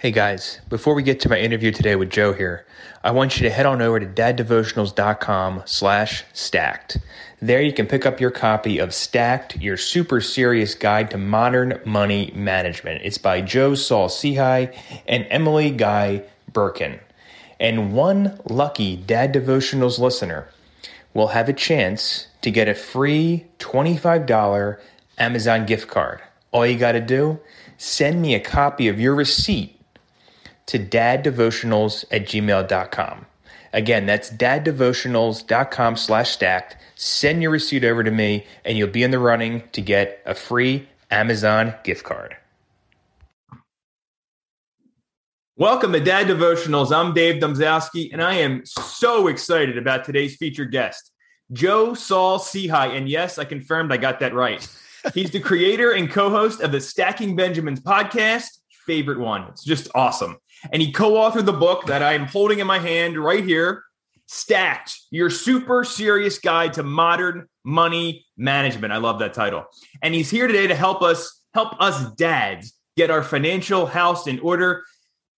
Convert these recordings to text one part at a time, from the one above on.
Hey guys, before we get to my interview today with Joe here, I want you to head on over to daddevotionals.com slash stacked. There you can pick up your copy of Stacked, your super serious guide to modern money management. It's by Joe Saul Sehy and Emily Guy Birken. And one lucky Dad Devotionals listener will have a chance to get a free $25 Amazon gift card. All you got to do, send me a copy of your receipt to daddevotionals at gmail.com. Again, that's daddevotionals.com slash stacked. Send your receipt over to me and you'll be in the running to get a free Amazon gift card. Welcome to Dad Devotionals. I'm Dave Domzowski, and I am so excited about today's featured guest, Joe Saul Sehy. And yes, I confirmed I got that right. He's the creator and co-host of the Stacking Benjamins podcast, favorite one. It's just awesome and he co-authored the book that I'm holding in my hand right here, Stacked: Your Super Serious Guide to Modern Money Management. I love that title. And he's here today to help us help us dads get our financial house in order.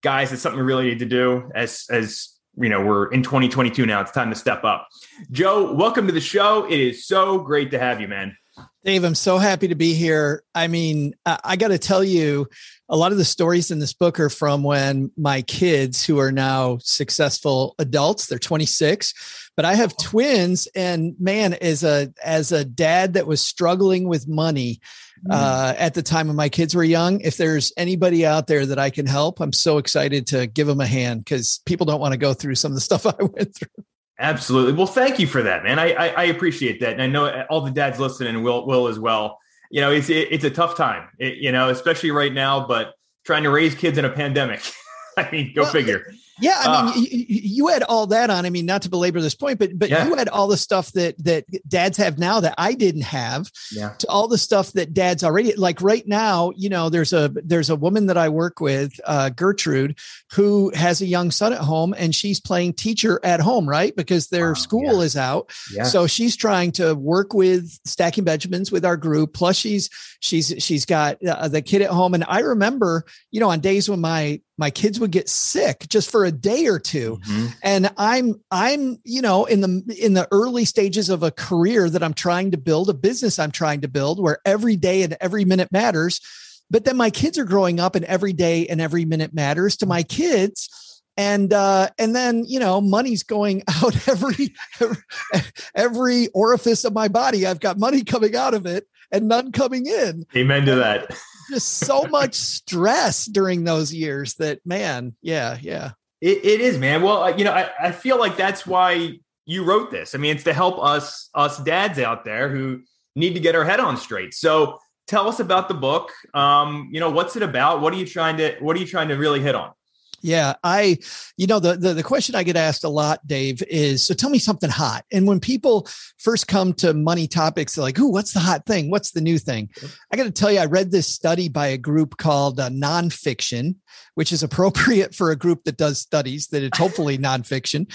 Guys, it's something we really need to do as as you know, we're in 2022 now. It's time to step up. Joe, welcome to the show. It is so great to have you, man. Dave, I'm so happy to be here. I mean, I, I got to tell you, a lot of the stories in this book are from when my kids, who are now successful adults, they're 26, but I have twins, and man, as a as a dad that was struggling with money mm. uh, at the time when my kids were young, if there's anybody out there that I can help, I'm so excited to give them a hand because people don't want to go through some of the stuff I went through. Absolutely. Well, thank you for that, man. I, I, I appreciate that, and I know all the dads listening will will as well you know, it's it, it's a tough time, it, you know, especially right now. But trying to raise kids in a pandemic, I mean, go well, figure. Yeah, I mean, uh, you, you, had all that on. I mean, not to belabor this point, but but yeah. you had all the stuff that that dads have now that I didn't have. Yeah. To all the stuff that dads already like right now. You know, there's a there's a woman that I work with, uh, Gertrude, who has a young son at home, and she's playing teacher at home, right? Because their wow, school yeah. is out. Yeah. So she's trying to work with Stacking Benjamins with our group. Plus, she's she's she's got uh, the kid at home, and I remember, you know, on days when my my kids would get sick just for a day or 2 mm-hmm. and i'm i'm you know in the in the early stages of a career that i'm trying to build a business i'm trying to build where every day and every minute matters. But then my kids are growing up and every day and every minute matters to my kids. And uh and then you know money's going out every every orifice of my body. I've got money coming out of it and none coming in. Amen to that just so much stress during those years that man, yeah, yeah. It, it is, man. Well, you know, I, I feel like that's why you wrote this. I mean, it's to help us us dads out there who need to get our head on straight. So tell us about the book. Um, you know, what's it about? What are you trying to what are you trying to really hit on? Yeah, I, you know, the, the, the question I get asked a lot, Dave, is so tell me something hot. And when people first come to money topics, they're like, "Ooh, what's the hot thing? What's the new thing?" I got to tell you, I read this study by a group called uh, Nonfiction, which is appropriate for a group that does studies that it's hopefully nonfiction.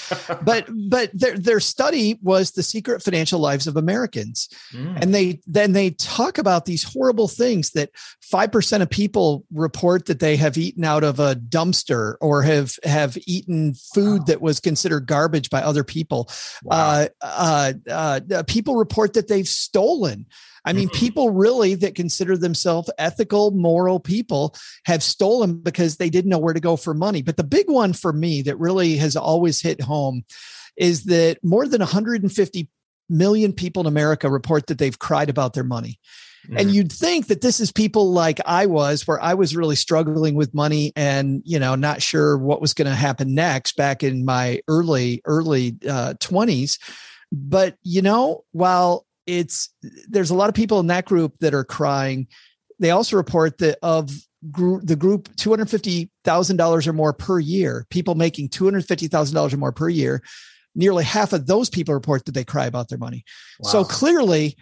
But but their their study was the secret financial lives of Americans, mm. and they then they talk about these horrible things that five percent of people report that they have eaten out of a dumpster or have have eaten food wow. that was considered garbage by other people. Wow. Uh, uh, uh, people report that they've stolen. I mean, people really that consider themselves ethical, moral people have stolen because they didn't know where to go for money. But the big one for me that really has always hit home is that more than 150 million people in America report that they've cried about their money. Mm-hmm. And you'd think that this is people like I was, where I was really struggling with money and, you know, not sure what was going to happen next back in my early, early uh, 20s. But, you know, while it's, there's a lot of people in that group that are crying, they also report that of group, the group $250,000 or more per year, people making $250,000 or more per year, nearly half of those people report that they cry about their money. Wow. So clearly,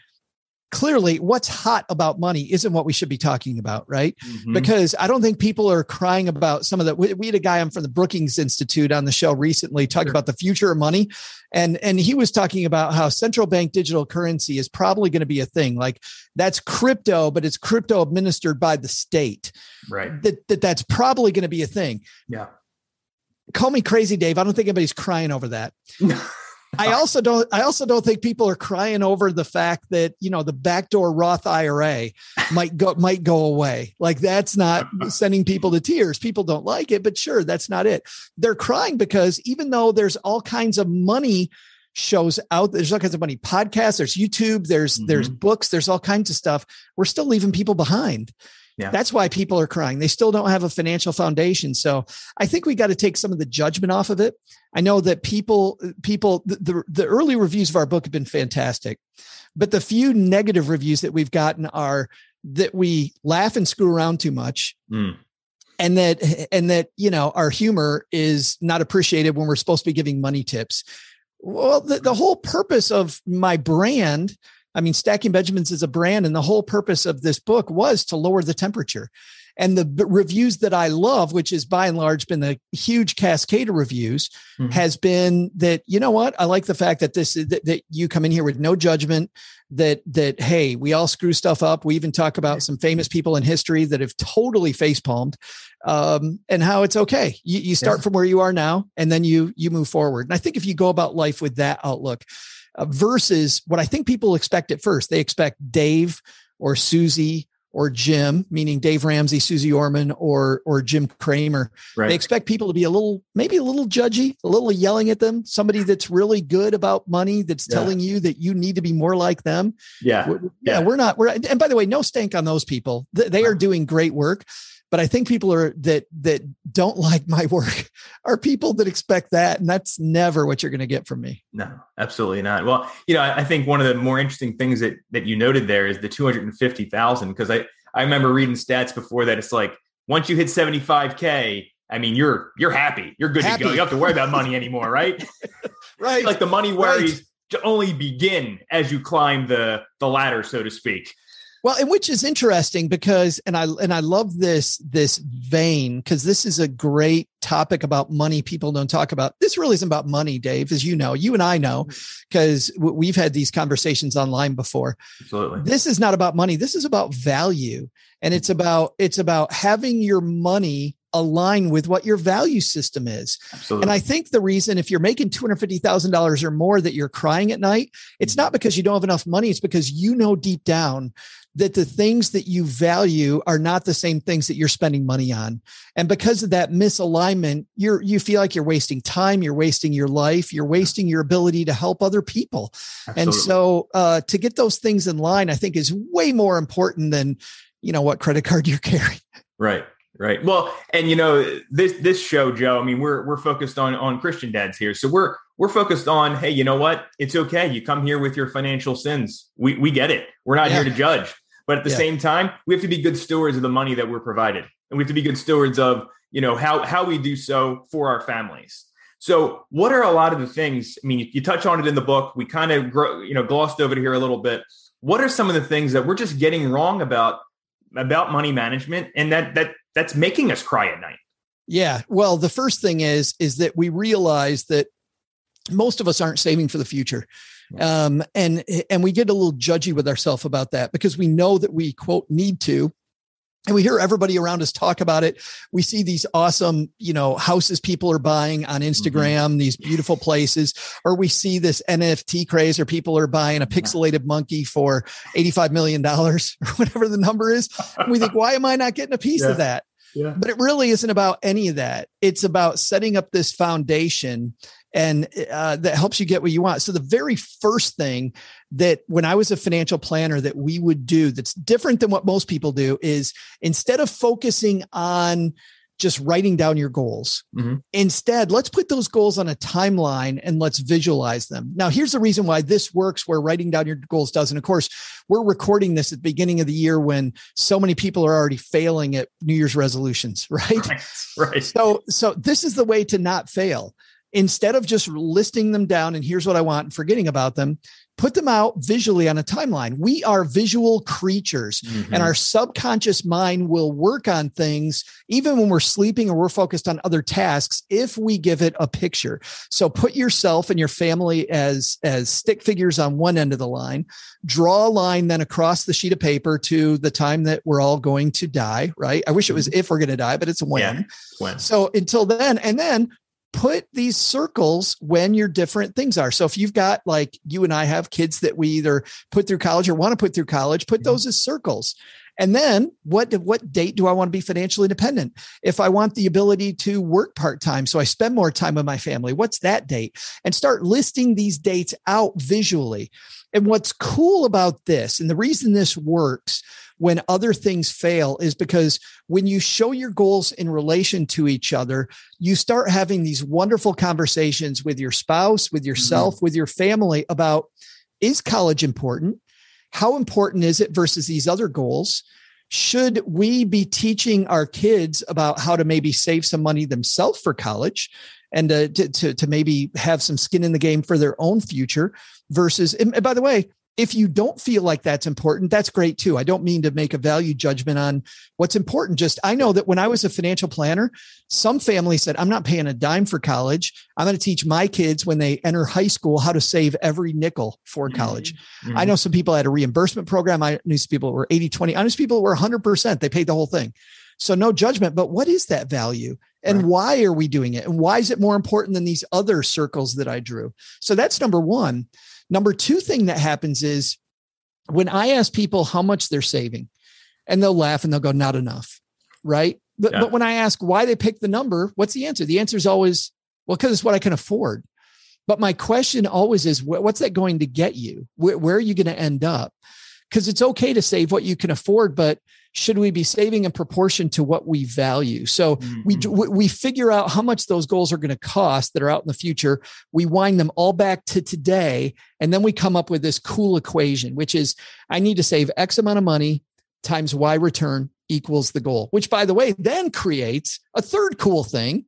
clearly what's hot about money isn't what we should be talking about right? Mm-hmm. because i don't think people are crying about some of the we, we, had a guy on from the brookings institute on the show recently talking sure. about the future of money. And and he was talking about how central bank digital currency is probably going to be a thing. Like that's crypto but it's crypto administered by the state. Right. That, that that's probably going to be a thing. Yeah. Call me crazy dave. I don't think anybody's crying over that I also don't I also don't think people are crying over the fact that, you know, the backdoor Roth IRA might go might go away. Like that's not sending people to tears. People don't like it, but sure, that's not it. They're crying because even though there's all kinds of money shows out there's all kinds of money podcasts there's youtube there's mm-hmm. there's books there's all kinds of stuff we're still leaving people behind yeah. That's why people are crying. They still don't have a financial foundation. So I think we got to take some of the judgment off of it. I know that people, people, the, the, the early reviews of our book have been fantastic, but the few negative reviews that we've gotten are that we laugh and screw around too much. Mm. And that, and that, you know, our humor is not appreciated when we're supposed to be giving money tips. Well, the, the whole purpose of my brand I mean, Stacking Benjamins is a brand, and the whole purpose of this book was to lower the temperature. And the reviews that I love, which is by and large been the huge cascade of reviews, mm-hmm. has been that you know what I like the fact that this that, that you come in here with no judgment. That that hey, we all screw stuff up. We even talk about some famous people in history that have totally face palmed, um, and how it's okay. You, you start from where you are now, and then you you move forward. And I think if you go about life with that outlook, uh, versus what I think people expect at first. They expect Dave or Susie or Jim, meaning Dave Ramsey, Susie Orman, or or Jim Cramer. Right. They expect people to be a little, maybe a little judgy, a little yelling at them. Somebody that's really good about money, that's yeah. telling you that you need to be more like them. Yeah, we're, yeah, yeah. We're not. We're and by the way, no stank on those people. They are doing great work but i think people are that that don't like my work are people that expect that and that's never what you're going to get from me. No absolutely not. Well you know i think one of the more interesting things that that you noted there is the 250000 because i i remember reading stats before that it's like once you hit 75k i mean you're you're happy. You're good happy. to go. You don't have to worry about money anymore right? Right. Like the money worries right. to only begin as you climb the the ladder so to speak well, and which is interesting because, and I and I love this this vein because this is a great topic about money people don't talk about. This really isn't about money, Dave, as you know, you and I know, mm-hmm. because we've had these conversations online before. Absolutely, this is not about money. This is about value, and it's mm-hmm. about it's about having your money align with what your value system is. Absolutely. And I think the reason if you're making $250,000 or more that you're crying at night, it's mm-hmm. not because you don't have enough money, it's because you know deep down that the things that you value are not the same things that you're spending money on. And because of that misalignment, you're you feel like you're wasting time, you're wasting your life, you're wasting your ability to help other people. Absolutely. And so uh, to get those things in line, I think is way more important than you know what credit card you're carrying. Right. Right. Well, and you know, this this show, Joe, I mean, we're we're focused on on Christian dads here. So we're we're focused on, hey, you know what? It's okay. You come here with your financial sins. We we get it. We're not yeah. here to judge. But at the yeah. same time, we have to be good stewards of the money that we're provided. And we have to be good stewards of, you know, how how we do so for our families. So, what are a lot of the things? I mean, you, you touch on it in the book. We kind of, you know, glossed over it here a little bit. What are some of the things that we're just getting wrong about about money management, and that that that's making us cry at night? Yeah. Well, the first thing is is that we realize that most of us aren't saving for the future um, and and we get a little judgy with ourselves about that because we know that we quote need to and we hear everybody around us talk about it we see these awesome you know houses people are buying on mm-hmm. instagram mm-hmm. these beautiful places or we see this nft craze or people are buying a pixelated monkey for 85 million dollars or whatever the number is and we think why am i not getting a piece yeah. of that yeah. But it really isn't about any of that. It's about setting up this foundation and uh, that helps you get what you want. So the very first thing that when I was a financial planner that we would do that's different than what most people do is instead of focusing on just writing down your goals. Mm-hmm. Instead, let's put those goals on a timeline and let's visualize them. Now, here's the reason why this works where writing down your goals doesn't. Of course, we're recording this at the beginning of the year when so many people are already failing at New Year's resolutions, right? Right. right. So, so this is the way to not fail. Instead of just listing them down and here's what I want and forgetting about them, put them out visually on a timeline. We are visual creatures, mm-hmm. and our subconscious mind will work on things even when we're sleeping or we're focused on other tasks if we give it a picture. So put yourself and your family as as stick figures on one end of the line, draw a line then across the sheet of paper to the time that we're all going to die, right? I wish it was mm-hmm. if we're going to die, but it's when. Yeah, when. So until then and then put these circles when your different things are. So if you've got like you and I have kids that we either put through college or want to put through college, put mm-hmm. those as circles. And then what what date do I want to be financially independent? If I want the ability to work part-time so I spend more time with my family, what's that date? And start listing these dates out visually. And what's cool about this and the reason this works when other things fail is because when you show your goals in relation to each other, you start having these wonderful conversations with your spouse, with yourself, mm-hmm. with your family about is college important? How important is it versus these other goals? Should we be teaching our kids about how to maybe save some money themselves for college? And uh, to, to, to maybe have some skin in the game for their own future versus by the way if you don't feel like that's important, that's great too. I don't mean to make a value judgment on what's important. Just I know that when I was a financial planner, some families said, I'm not paying a dime for college. I'm going to teach my kids when they enter high school how to save every nickel for mm-hmm. college. Mm-hmm. I know some people had a reimbursement program. I knew some people were 80 20. I knew some people were 100%. They paid the whole thing. So no judgment, but what is that value? And right. why are we doing it? And why is it more important than these other circles that I drew? So that's number one. Number two thing that happens is when I ask people how much they're saving, and they'll laugh and they'll go, not enough. Right. But, yeah. but when I ask why they pick the number, what's the answer? The answer is always, well, because it's what I can afford. But my question always is, what's that going to get you? Where, where are you going to end up? Because it's okay to save what you can afford, but should we be saving in proportion to what we value so mm-hmm. we we figure out how much those goals are going to cost that are out in the future we wind them all back to today and then we come up with this cool equation which is i need to save x amount of money times y return equals the goal which by the way then creates a third cool thing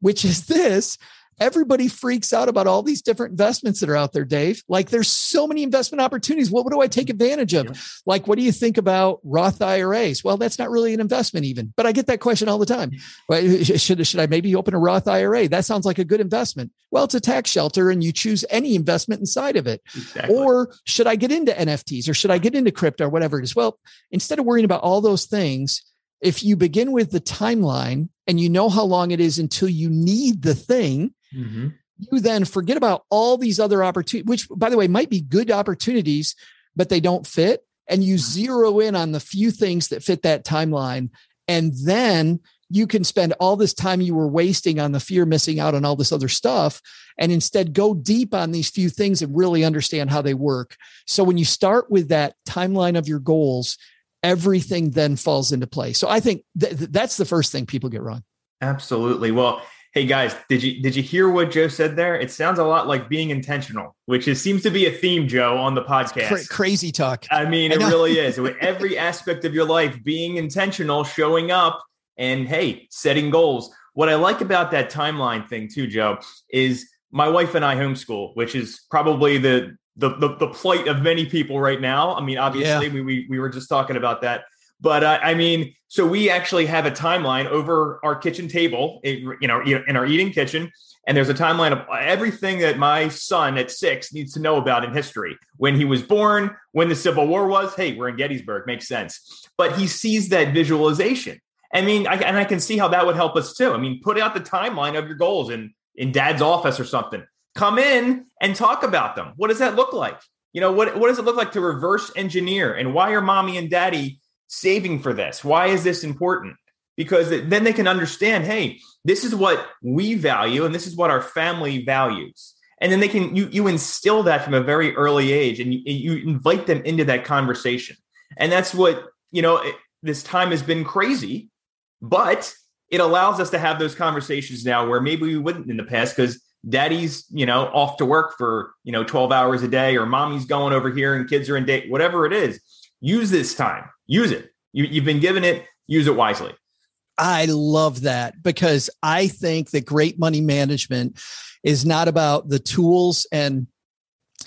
which is this everybody freaks out about all these different investments that are out there, Dave. Like there's so many investment opportunities. What, what do I take mm-hmm. advantage of? Yeah. Like, what do you think about Roth IRAs? Well, that's not really an investment even, but I get that question all the time. Mm-hmm. Well, eh, eh, should, should I maybe open a Roth IRA? That sounds like a good investment. Well, it's a tax shelter and you choose any investment inside of it. Exactly. Or should I get into NFTs or should I get into crypto or whatever it is? Well, instead of worrying about all those things, if you begin with the timeline and you know how long it is until you need the thing, Mm-hmm. You then forget about all these other opportunities, which, by the way, might be good opportunities, but they don't fit. And you mm-hmm. zero in on the few things that fit that timeline. And then you can spend all this time you were wasting on the fear missing out on all this other stuff and instead go deep on these few things and really understand how they work. So when you start with that timeline of your goals, everything then falls into place. So I think th- that's the first thing people get wrong. Absolutely. Well, Hey guys, did you did you hear what Joe said there? It sounds a lot like being intentional, which is seems to be a theme, Joe, on the podcast. Cra- crazy talk. I mean, it really is. With every aspect of your life, being intentional, showing up, and hey, setting goals. What I like about that timeline thing too, Joe, is my wife and I homeschool, which is probably the the the, the plight of many people right now. I mean, obviously, yeah. we, we we were just talking about that. But uh, I mean, so we actually have a timeline over our kitchen table, you know, in our eating kitchen. And there's a timeline of everything that my son at six needs to know about in history. When he was born, when the Civil War was. Hey, we're in Gettysburg, makes sense. But he sees that visualization. I mean, I, and I can see how that would help us too. I mean, put out the timeline of your goals in in dad's office or something. Come in and talk about them. What does that look like? You know, what, what does it look like to reverse engineer? And why are mommy and daddy saving for this? Why is this important? Because then they can understand, hey, this is what we value and this is what our family values. And then they can you you instill that from a very early age and you, you invite them into that conversation. And that's what, you know, it, this time has been crazy, but it allows us to have those conversations now where maybe we wouldn't in the past because daddy's you know off to work for you know 12 hours a day or mommy's going over here and kids are in date whatever it is use this time use it you, you've been given it use it wisely I love that because I think that great money management is not about the tools and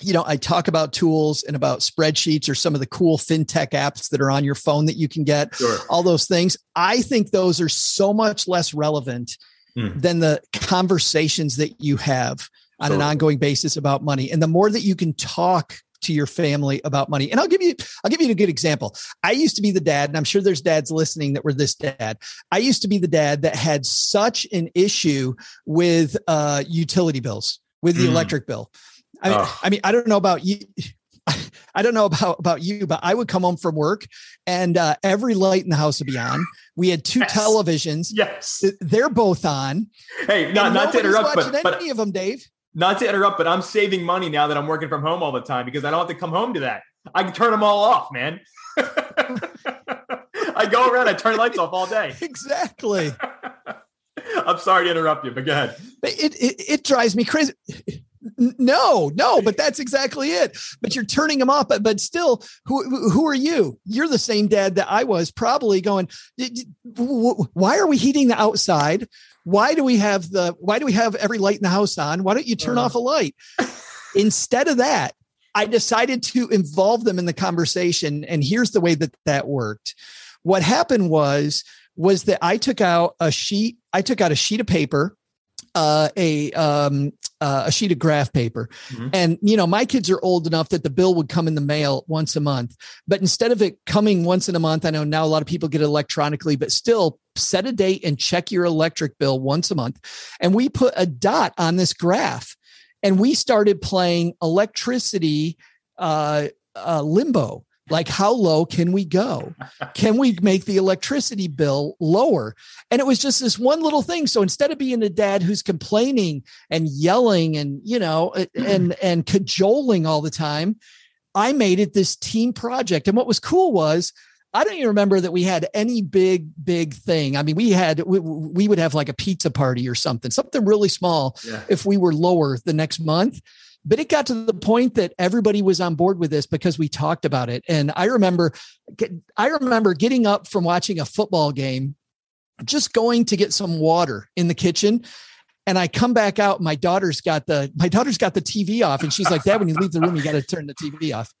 you know, I talk about tools and about spreadsheets or some of the cool fintech apps that are on your phone that you can get, sure. all those things. I think those are so much less relevant mm. than the conversations that you have on an ongoing basis about money. And the more that you can talk to your family about money. And I'll give you I'll give you a good example. I used to be the dad and I'm sure there's dads listening that were this dad. I used to be the dad that had such an issue with uh utility bills, with the mm. electric bill. I mean, oh. I mean, I don't know about you. I don't know about about you, but I would come home from work and uh, every light in the house would be on. We had two yes. televisions. Yes, they're both on. Hey, not not to interrupt, but, but any of them, Dave. Not to interrupt, but I'm saving money now that I'm working from home all the time because I don't have to come home to that. I can turn them all off, man. I go around, I turn lights off all day. Exactly. I'm sorry to interrupt you, but go ahead. It, it, it drives me crazy. No, no, but that's exactly it. But you're turning them off. But, but still, who who are you? You're the same dad that I was, probably going. Why are we heating the outside? Why do we have the? Why do we have every light in the house on? Why don't you turn uh. off a light? Instead of that, I decided to involve them in the conversation. And here's the way that that worked. What happened was was that I took out a sheet. I took out a sheet of paper uh, a um, uh, a sheet of graph paper, mm-hmm. and you know my kids are old enough that the bill would come in the mail once a month. But instead of it coming once in a month, I know now a lot of people get it electronically, but still set a date and check your electric bill once a month. And we put a dot on this graph, and we started playing electricity uh, uh, limbo like, how low can we go? Can we make the electricity bill lower? And it was just this one little thing. So instead of being a dad who's complaining and yelling and, you know, and, and cajoling all the time, I made it this team project. And what was cool was, I don't even remember that we had any big, big thing. I mean, we had, we, we would have like a pizza party or something, something really small yeah. if we were lower the next month but it got to the point that everybody was on board with this because we talked about it and i remember i remember getting up from watching a football game just going to get some water in the kitchen and i come back out my daughter's got the my daughter's got the tv off and she's like dad when you leave the room you got to turn the tv off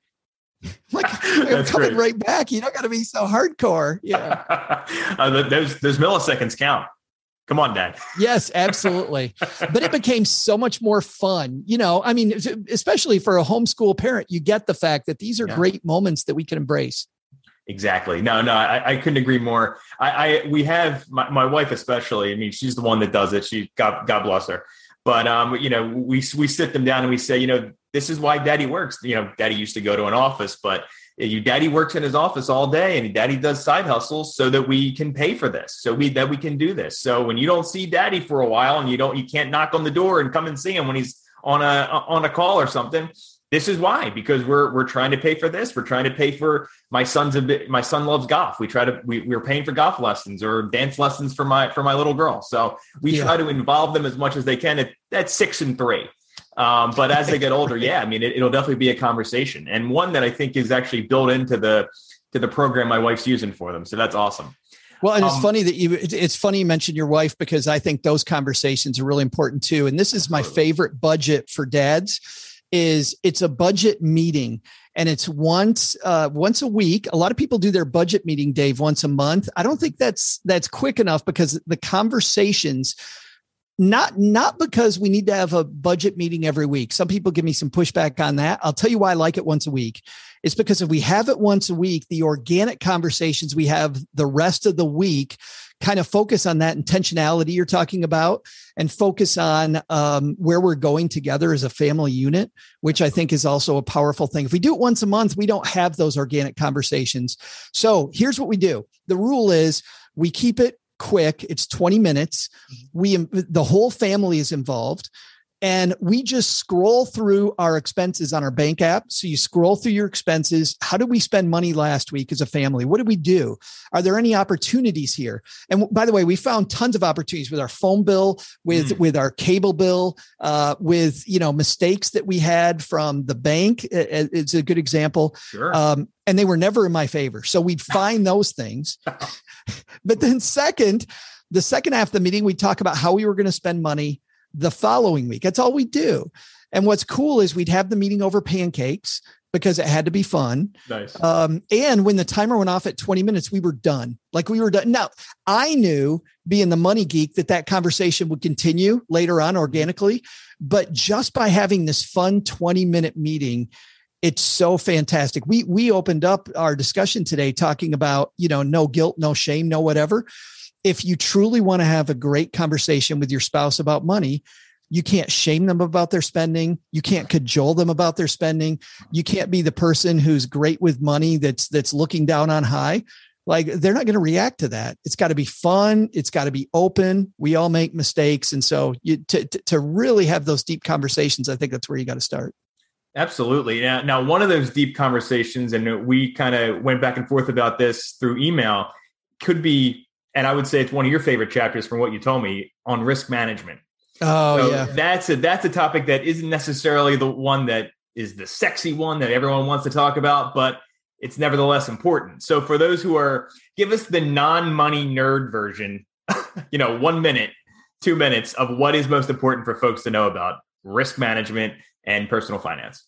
like I'm coming great. right back. You don't got to be so hardcore. Yeah. uh, those those milliseconds count. Come on, Dad. yes, absolutely. but it became so much more fun. You know, I mean, especially for a homeschool parent, you get the fact that these are yeah. great moments that we can embrace. Exactly. No, no, I, I couldn't agree more. I, I we have my, my wife especially. I mean, she's the one that does it. She God God bless her. But um, you know, we we sit them down and we say, you know, this is why Daddy works. You know, Daddy used to go to an office, but your daddy works in his office all day and daddy does side hustles so that we can pay for this so we that we can do this. So when you don't see daddy for a while and you don't you can't knock on the door and come and see him when he's on a on a call or something this is why because we're we're trying to pay for this. We're trying to pay for my son's a bit my son loves golf. We try to we, we're paying for golf lessons or dance lessons for my for my little girl. So we yeah. try to involve them as much as they can at, at six and three um, but as they get older, yeah, I mean, it, will definitely be a conversation and one that I think is actually built into the to the program my wife's using for them. So that's awesome. Well, and it's um, funny that you it's funny you mentioned your wife because I think those conversations are really important too. And this is my favorite budget for dads is it's a budget meeting and it's once uh, once a week. A lot of people do their budget meeting, Dave, once a month. I don't think that's that's quick enough because the conversations not not because we need to have a budget meeting every week. Some people give me some pushback on that. I'll tell you why i like it once a week. It's because if we have it once a week the organic conversations we have the rest of the week kind of focus on that intentionality you're talking about and focus on um, where we're going together as a family unit which i think is also a powerful thing. If we do it once a month we don't have those organic conversations. So here's what we do. The rule is we keep it quick. It's 20 minutes. Mm-hmm. We the whole family is involved And we just scroll through our expenses on our bank app. So you scroll through your expenses. How did we spend money last week as a family? What did we do? Are there any opportunities here? And by the way, we found tons of opportunities with our phone bill, with mm. with our cable bill, uh, with you know mistakes that we had from the bank. It's a good example. Sure. Um, and they were never in my favor. So we'd find those things. but then second, the second half of the meeting, we talk about how we were going to spend money the following week. That's all we do. And what's cool is we'd have the meeting over pancakes because it had to be fun. Nice. Um, and when the timer went off at 20 minutes, we were done. Like we were done. Now, I knew being the money geek that that conversation would continue later on organically. But just by having this fun 20 minute meeting, it's so fantastic. We we opened up our discussion today talking about, you know, no guilt, no shame, no whatever if you truly want to have a great conversation with your spouse about money, you can't shame them about their spending. You can't cajole them about their spending. You can't be the person who's great with money that's that's looking down on high. Like they're not going to react to that. It's got to be fun. It's got to be open. We all make mistakes, and so you, to, to really have those deep conversations, I think that's where you got to start. Absolutely. Now, now one of those deep conversations, and we kind of went back and forth about this through email, could be and I would say it's one of your favorite chapters from what you told me on risk management. Oh so yeah, that's a that's a topic that isn't necessarily the one that is the sexy one that everyone wants to talk about, but it's nevertheless important. So for those who are, give us the non-money nerd version. you know, one minute, two minutes of what is most important for folks to know about risk management and personal finance.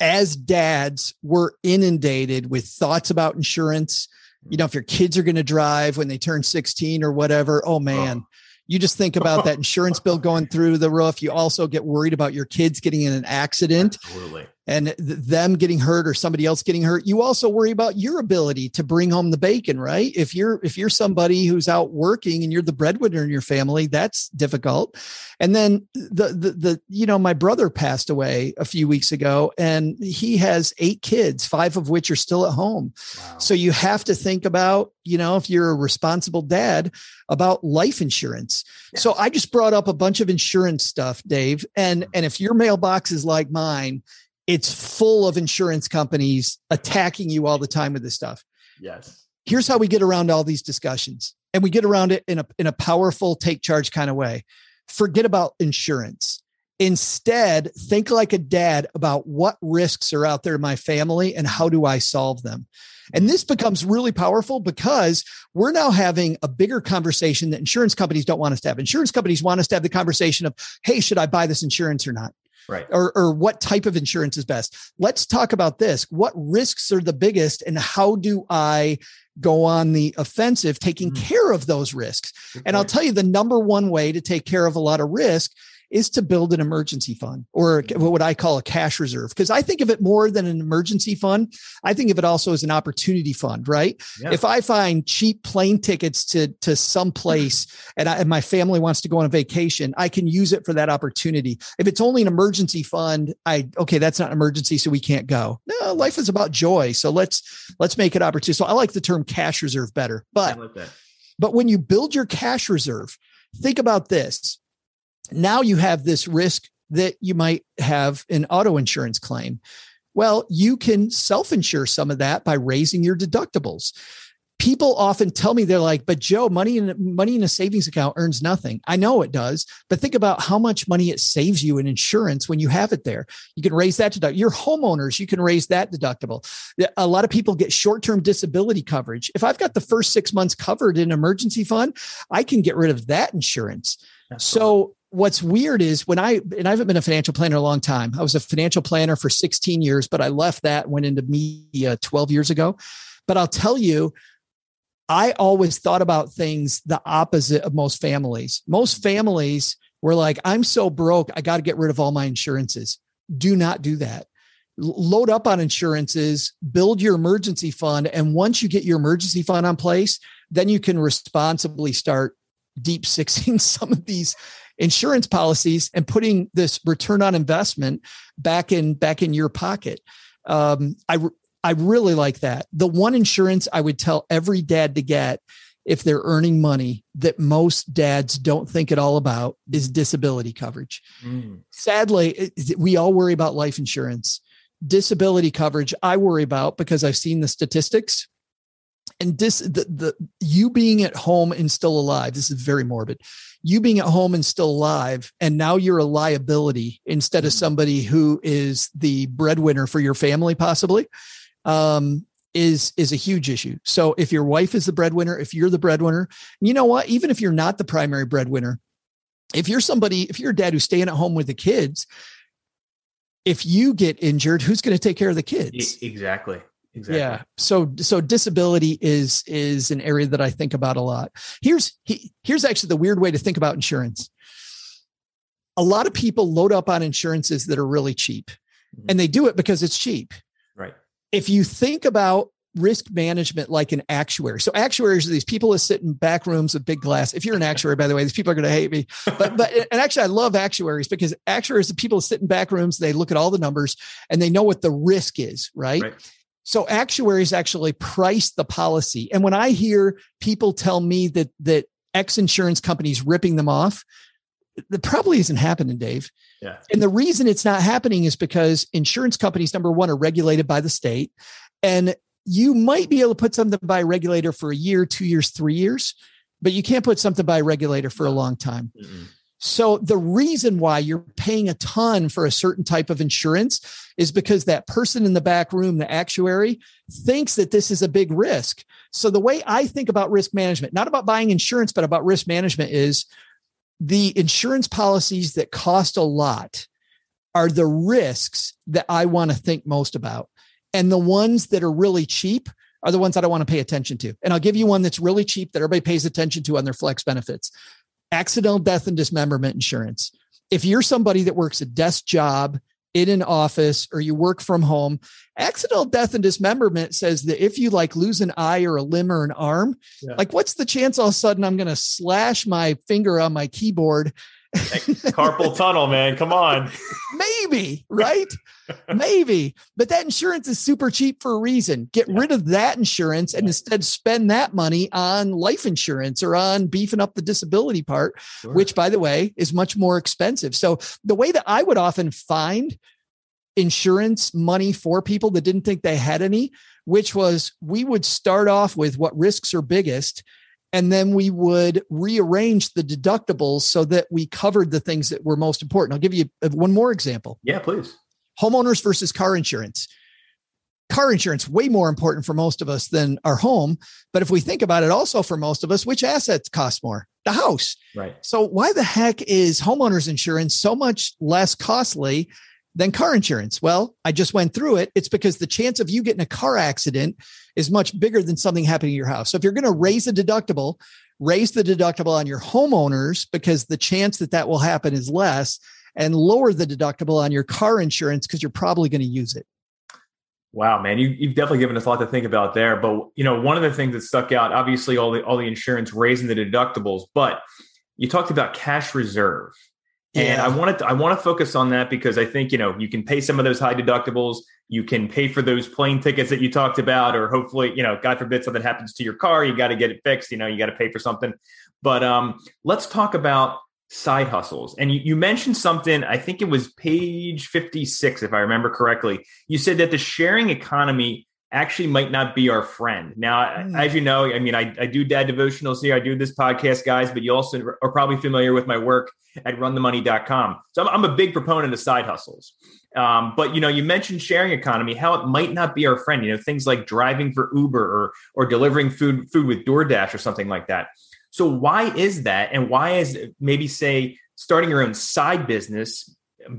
As dads, we're inundated with thoughts about insurance you know, if your kids are going to drive when they turn 16 or whatever, oh man, oh. you just think about that insurance bill going through the roof. You also get worried about your kids getting in an accident. Absolutely and th- them getting hurt or somebody else getting hurt you also worry about your ability to bring home the bacon right? If you're if you're somebody who's out working and you're the breadwinner in your family that's difficult. And then the the, the you know my brother passed away a few weeks ago and he has eight kids five of which are still at home. Wow. so you have to think about you know if you're a responsible dad about life insurance. Yes. so i just brought up a bunch of insurance stuff dave and mm-hmm. and if your mailbox is like mine it's full of insurance companies attacking you all the time with this stuff. Yes. Here's how we get around all these discussions. And we get around it in a in a powerful take charge kind of way. Forget about insurance. Instead, think like a dad about what risks are out there in my family and how do I solve them. And this becomes really powerful because we're now having a bigger conversation that insurance companies don't want us to have. Insurance companies want us to have the conversation of, hey, should I buy this insurance or not? Right. or, or what type of insurance is best. Let's talk about this. What risks are the biggest and how do i go on the offensive taking mm-hmm. care of those risks? And i'll tell you the number one way to take care of a lot of risk is to build an emergency fund or mm-hmm. what would I call a cash reserve. Because I think of it more than an emergency fund. I think of it also as an opportunity fund, right? Yeah. If I find cheap plane tickets to, to some mm-hmm. place and, I, and my family wants to go on a vacation, I can use it for that opportunity. If it's only an emergency fund, I, okay, that's not an emergency. So we can't go. No, life is about joy. So let's, let's make it opportunity. So I like the term cash reserve better, but, like but when you build your cash reserve, think about this now you have this risk that you might have an auto insurance claim. Well, you can self insure some of that by raising your deductibles. People often tell me they're like, "But Joe, money in money in a savings account earns nothing." I know it does, but think about how much money it saves you in insurance when you have it there. You can raise that deductible. Your homeowners, you can raise that deductible. A lot of people get short-term disability coverage. If I've got the first six months covered in emergency fund, I can get rid of that insurance. so what's weird is when I and I haven't been a financial planner a long time. I was a financial planner for 16 years, but I left that went into media 12 years ago. But I'll tell you, I always thought about things the opposite of most families. Most families were like, I'm so broke, I got to get rid of all my insurances. Do not do that. Load up on insurances, build your emergency fund. And once you get your emergency fund on place, then you can responsibly start deep sixing some of these insurance policies and putting this return on investment back in back in your pocket. Um, I I really like that. The one insurance I would tell every dad to get if they're earning money that most dads don't think at all about is disability coverage. Mm. Sadly, we all worry about life insurance. Disability coverage, I worry about because I've seen the statistics. And this the, the you being at home and still alive, this is very morbid. You being at home and still alive, and now you're a liability instead of mm. somebody who is the breadwinner for your family, possibly. Um, is is a huge issue. So if your wife is the breadwinner, if you're the breadwinner, you know what? Even if you're not the primary breadwinner, if you're somebody, if you're a dad who's staying at home with the kids, if you get injured, who's going to take care of the kids? Exactly. Exactly. Yeah. So so disability is is an area that I think about a lot. Here's he, here's actually the weird way to think about insurance. A lot of people load up on insurances that are really cheap. Mm-hmm. And they do it because it's cheap Right. if you think about risk management like an actuary. So actuaries are these people that sit in back rooms with big glass. If you're an actuary, by the way, these people are going to hate me. But but and actually I love actuaries because actuaries are people that sit in back rooms, they look at all the numbers and they know what the risk is, right? right. So actuaries actually price the policy. And when I hear people tell me that that X insurance companies ripping them off, that probably isn't happening, Dave. Yeah. And the reason it's not happening is because insurance companies, number one, are regulated by the state. And you might be able to put something by a regulator for a year, two years, three years, but you can't put something by a regulator for a long time. Mm-hmm. So the reason why you're paying a ton for a certain type of insurance is because that person in the back room, the actuary, thinks that this is a big risk. So the way I think about risk management, not about buying insurance, but about risk management is the insurance policies that cost a lot are the risks that I want to think most about. And the ones that are really cheap are the ones that I want to pay attention to. And I'll give you one that's really cheap that everybody pays attention to on their flex benefits accidental death and dismemberment insurance. If you're somebody that works a desk job in an office or you work from home. Accidental death and dismemberment says that if you like lose an eye or a limb or an arm, yeah. like what's the chance all of a sudden I'm going to slash my finger on my keyboard carpal tunnel, man. Come on. Maybe, right? Maybe. But that insurance is super cheap for a reason. Get yeah. rid of that insurance and instead spend that money on life insurance or on beefing up the disability part, sure. which, by the way, is much more expensive. So, the way that I would often find insurance money for people that didn't think they had any, which was we would start off with what risks are biggest and then we would rearrange the deductibles so that we covered the things that were most important. I'll give you uh, one more example. Yeah, please. Homeowners versus car insurance. Car insurance way more important for most of us than our home, but if we think about it also for most of us, which assets cost more? The house. Right. So why the heck is homeowners insurance so much less costly than car insurance? Well, I just went through it. It's because the chance of you getting a car accident is much bigger than something happening to your house. So if you're going to raise the deductible, raise the deductible on your homeowners because the chance that that will happen is less and lower the deductible on your car insurance because you're probably going to use it. Wow, man, you, you've definitely given us a lot to think about there. But you know, one of the things that stuck out, obviously, all the all the insurance raising the deductibles, but you talked about cash reserve. And I want to, I want to focus on that because I think you know you can pay some of those high deductibles. You can pay for those plane tickets that you talked about, or hopefully you know, God forbid something happens to your car, you got to get it fixed. You know, you got to pay for something. But um, let's talk about side hustles. And you, you mentioned something. I think it was page fifty six, if I remember correctly. You said that the sharing economy actually might not be our friend. Now, mm. as you know, I mean, I, I do dad devotionals here. I do this podcast, guys, but you also are probably familiar with my work at runthemoney.com. So I'm, I'm a big proponent of side hustles. Um, but you know, you mentioned sharing economy, how it might not be our friend. You know, things like driving for Uber or or delivering food food with DoorDash or something like that. So why is that? And why is maybe say starting your own side business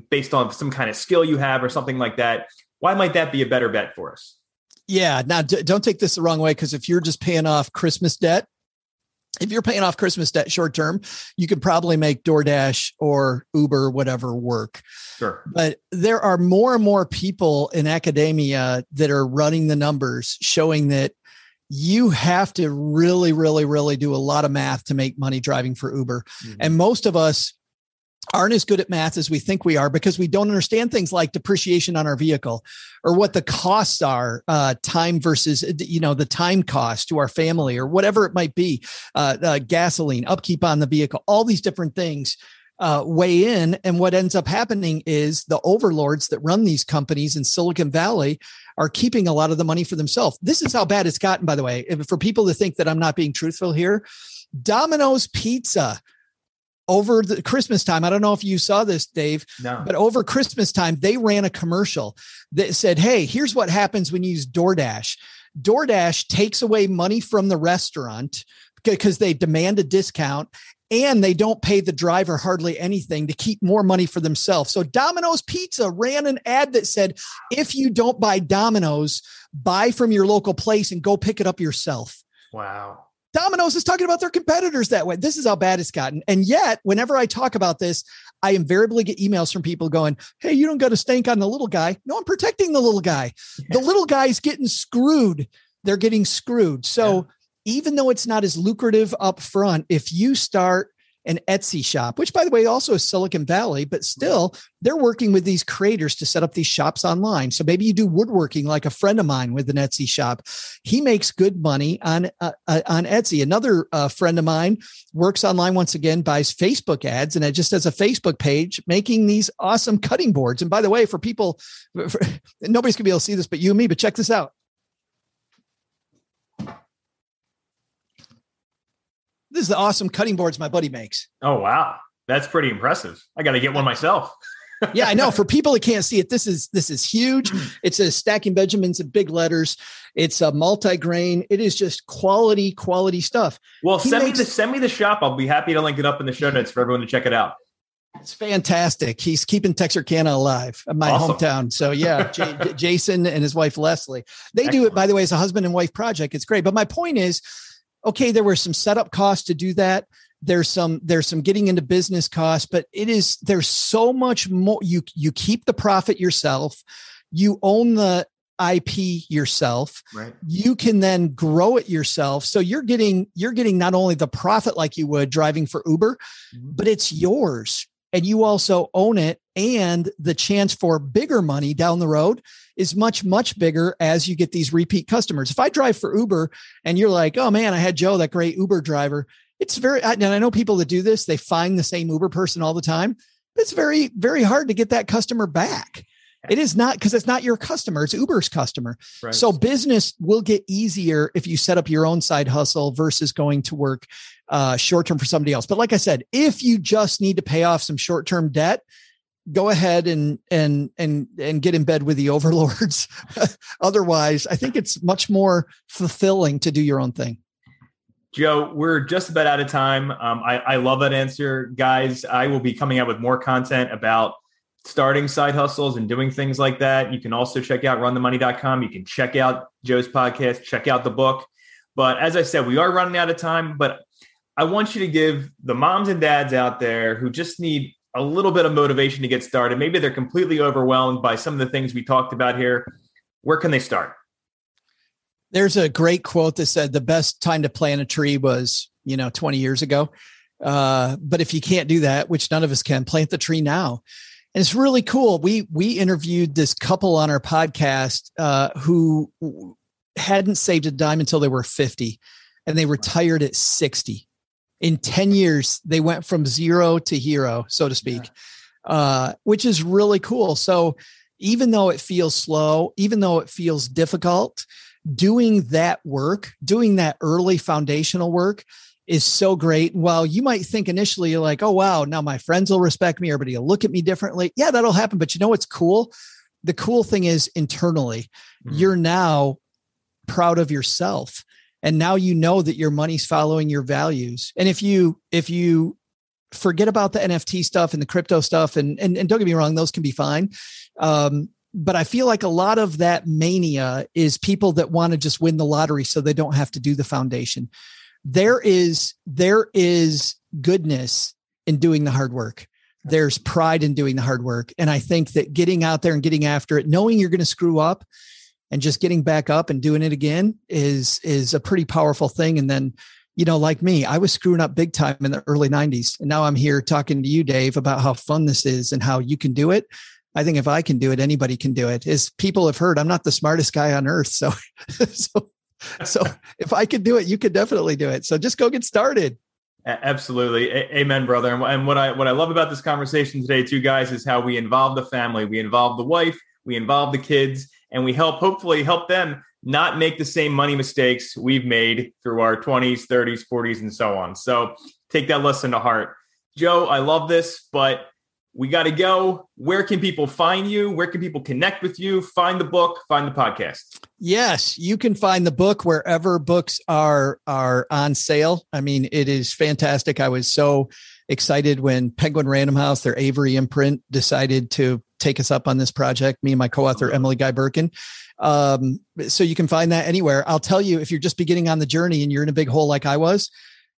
based on some kind of skill you have or something like that? Why might that be a better bet for us? Yeah. Now, d- don't take this the wrong way because if you're just paying off Christmas debt, if you're paying off Christmas debt short term, you could probably make DoorDash or Uber, whatever, work. Sure. But there are more and more people in academia that are running the numbers showing that you have to really, really, really do a lot of math to make money driving for Uber. Mm-hmm. And most of us aren't as good at math as we think we are because we don't understand things like depreciation on our vehicle or what the costs are uh, time versus you know the time cost to our family or whatever it might be uh, uh, gasoline upkeep on the vehicle. All these different things uh, weigh in. And what ends up happening is the overlords that run these companies in silicon valley are keeping a lot of the money for themselves. This is how bad it's gotten by the way. For people to think that i'm not being truthful here domino's pizza over the Christmas time. I don't know if you saw this, Dave, no. but over Christmas time, they ran a commercial that said, Hey, here's what happens when you use DoorDash. DoorDash takes away money from the restaurant because they demand a discount and they don't pay the driver hardly anything to keep more money for themselves. So Domino's Pizza ran an ad that said, if you don't buy Domino's, buy from your local place and go pick it up yourself. Wow. Domino's is talking about their competitors that way. This is how bad it's gotten. And yet, whenever I talk about this, I invariably get emails from people going, Hey, you don't got to stank on the little guy. No, I'm protecting the little guy. Yeah. The little guy's getting screwed. They're getting screwed. So yeah. even though it's not as lucrative up front, if you start an Etsy shop, which by the way also is Silicon Valley, but still they're working with these creators to set up these shops online. So maybe you do woodworking like a friend of mine with an Etsy shop. He makes good money on uh, uh, on Etsy. Another uh, friend of mine works online once again, buys Facebook ads, and it just has a Facebook page making these awesome cutting boards. And by the way, for people, for, nobody's gonna be able to see this but you and me. But check this out. This is the awesome cutting boards my buddy makes. Oh wow, that's pretty impressive. I got to get one myself. yeah, I know. For people that can't see it, this is this is huge. It says stacking Benjamins in big letters. It's a multi-grain. It is just quality, quality stuff. Well, he send makes, me the send me the shop. I'll be happy to link it up in the show notes for everyone to check it out. It's fantastic. He's keeping Texarkana alive, my awesome. hometown. So yeah, J- Jason and his wife Leslie. They Excellent. do it, by the way, as a husband and wife project. It's great. But my point is, okay, there were some setup costs to do that. There's some there's some getting into business costs, but it is there's so much more. You you keep the profit yourself. You own the IP yourself. Right. You can then grow it yourself. So you're getting you're getting not only the profit like you would driving for Uber, mm-hmm. but it's yours and you also own it and the chance for bigger money down the road is much much bigger as you get these repeat customers if i drive for uber and you're like oh man i had joe that great uber driver it's very and i know people that do this they find the same uber person all the time it's very very hard to get that customer back it is not because it's not your customer, it's Uber's customer. Right. So business will get easier if you set up your own side hustle versus going to work uh, short term for somebody else. But like I said, if you just need to pay off some short term debt, go ahead and and and and get in bed with the overlords. Otherwise, I think it's much more fulfilling to do your own thing. Joe, we're just about out of time. Um, I, I love that answer, guys. I will be coming out with more content about starting side hustles and doing things like that. You can also check out runthemoney.com. You can check out Joe's podcast, check out the book. But as I said, we are running out of time, but I want you to give the moms and dads out there who just need a little bit of motivation to get started. Maybe they're completely overwhelmed by some of the things we talked about here. Where can they start? There's a great quote that said the best time to plant a tree was, you know, 20 years ago. Uh, but if you can't do that, which none of us can, plant the tree now. And it's really cool. We we interviewed this couple on our podcast uh, who hadn't saved a dime until they were 50 and they retired at 60 in 10 years they went from zero to hero so to speak yeah. uh, which is really cool. So even though it feels slow even though it feels difficult doing that work doing that early foundational work is so great. While you might think initially you're like oh wow now my friends will respect me everybody will look at me differently. Yeah that'll happen but you know what's cool? The cool thing is internally mm-hmm. you're now proud of yourself and now you know that your money's following your values. And if you if you forget about the nft stuff and the crypto stuff and and, and don't get me wrong those can be fine. Um, but i feel like a lot of that mania is people that want to just win the lottery so they don't have to do the foundation. There is there is goodness in doing the hard work. There's pride in doing the hard work. And i think that getting out there and getting after it knowing you're going to screw up and just getting back up and doing it again is is a pretty powerful thing and then you know, like me, I was screwing up big time in the early 90s. And now I'm here talking to you, Dave, about how fun this is and how you can do it. I think if I can do it, anybody can do it. As people have heard, I'm not the smartest guy on earth. So, so, so if I could do it, you could definitely do it. So just go get started. Absolutely. A- amen, brother. And what I, what I love about this conversation today too, guys, is how we involve the family. We involve the wife, we involve the kids, and we help, hopefully help them not make the same money mistakes we've made through our 20s, 30s, 40s, and so on. So take that lesson to heart. Joe, I love this, but we got to go. Where can people find you? Where can people connect with you? Find the book, find the podcast. Yes, you can find the book wherever books are are on sale. I mean, it is fantastic. I was so excited when Penguin Random House, their Avery imprint, decided to take us up on this project. Me and my co-author Emily Guy Birken. Um, so you can find that anywhere. I'll tell you, if you're just beginning on the journey and you're in a big hole like I was,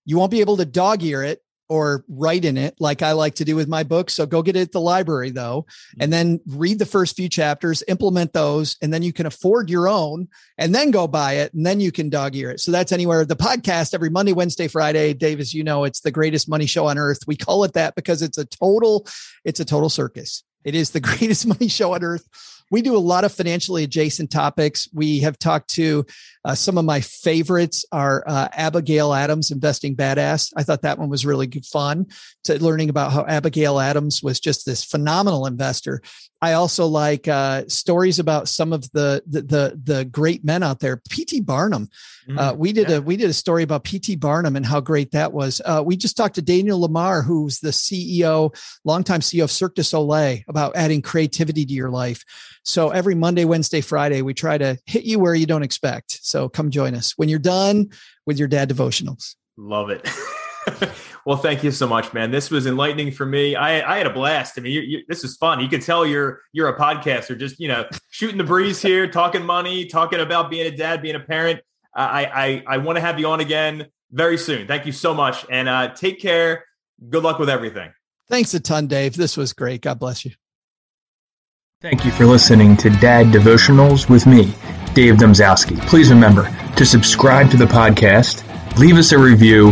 you won't be able to dog ear it or write in it like I like to do with my books. So go get it at the library though, mm-hmm. and then read the first few chapters, implement those, and then you can afford your own and then go buy it and then you can dog ear it. So that's anywhere. The podcast every Monday, Wednesday, Friday, Davis, you know, it's the greatest money show on earth. We call it that because it's a total, it's a total circus. It is the greatest money show on earth we do a lot of financially adjacent topics. We have talked to uh, some of my favorites are uh, Abigail Adams, Investing Badass. I thought that one was really good fun to learning about how Abigail Adams was just this phenomenal investor. I also like uh, stories about some of the, the, the the great men out there. P.T. Barnum, uh, mm, we did yeah. a we did a story about P.T. Barnum and how great that was. Uh, we just talked to Daniel Lamarre, who's the CEO, longtime CEO of Cirque du Soleil, about adding creativity to your life. So every Monday, Wednesday, Friday, we try to hit you where you don't expect. So come join us when you're done with your dad devotionals. Love it. well, thank you so much, man. This was enlightening for me. I, I had a blast. I mean, you, you, this is fun. You can tell you're you're a podcaster, just you know, shooting the breeze here, talking money, talking about being a dad, being a parent. I I, I want to have you on again very soon. Thank you so much, and uh, take care. Good luck with everything. Thanks a ton, Dave. This was great. God bless you. Thank you for listening to Dad Devotionals with me, Dave Domzowski. Please remember to subscribe to the podcast, leave us a review,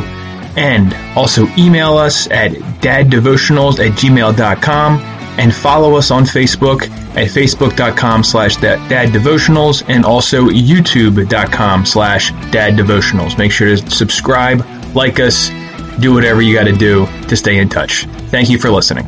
and also email us at daddevotionals at gmail.com and follow us on Facebook at facebook.com slash daddevotionals and also youtube.com slash daddevotionals. Make sure to subscribe, like us, do whatever you got to do to stay in touch. Thank you for listening.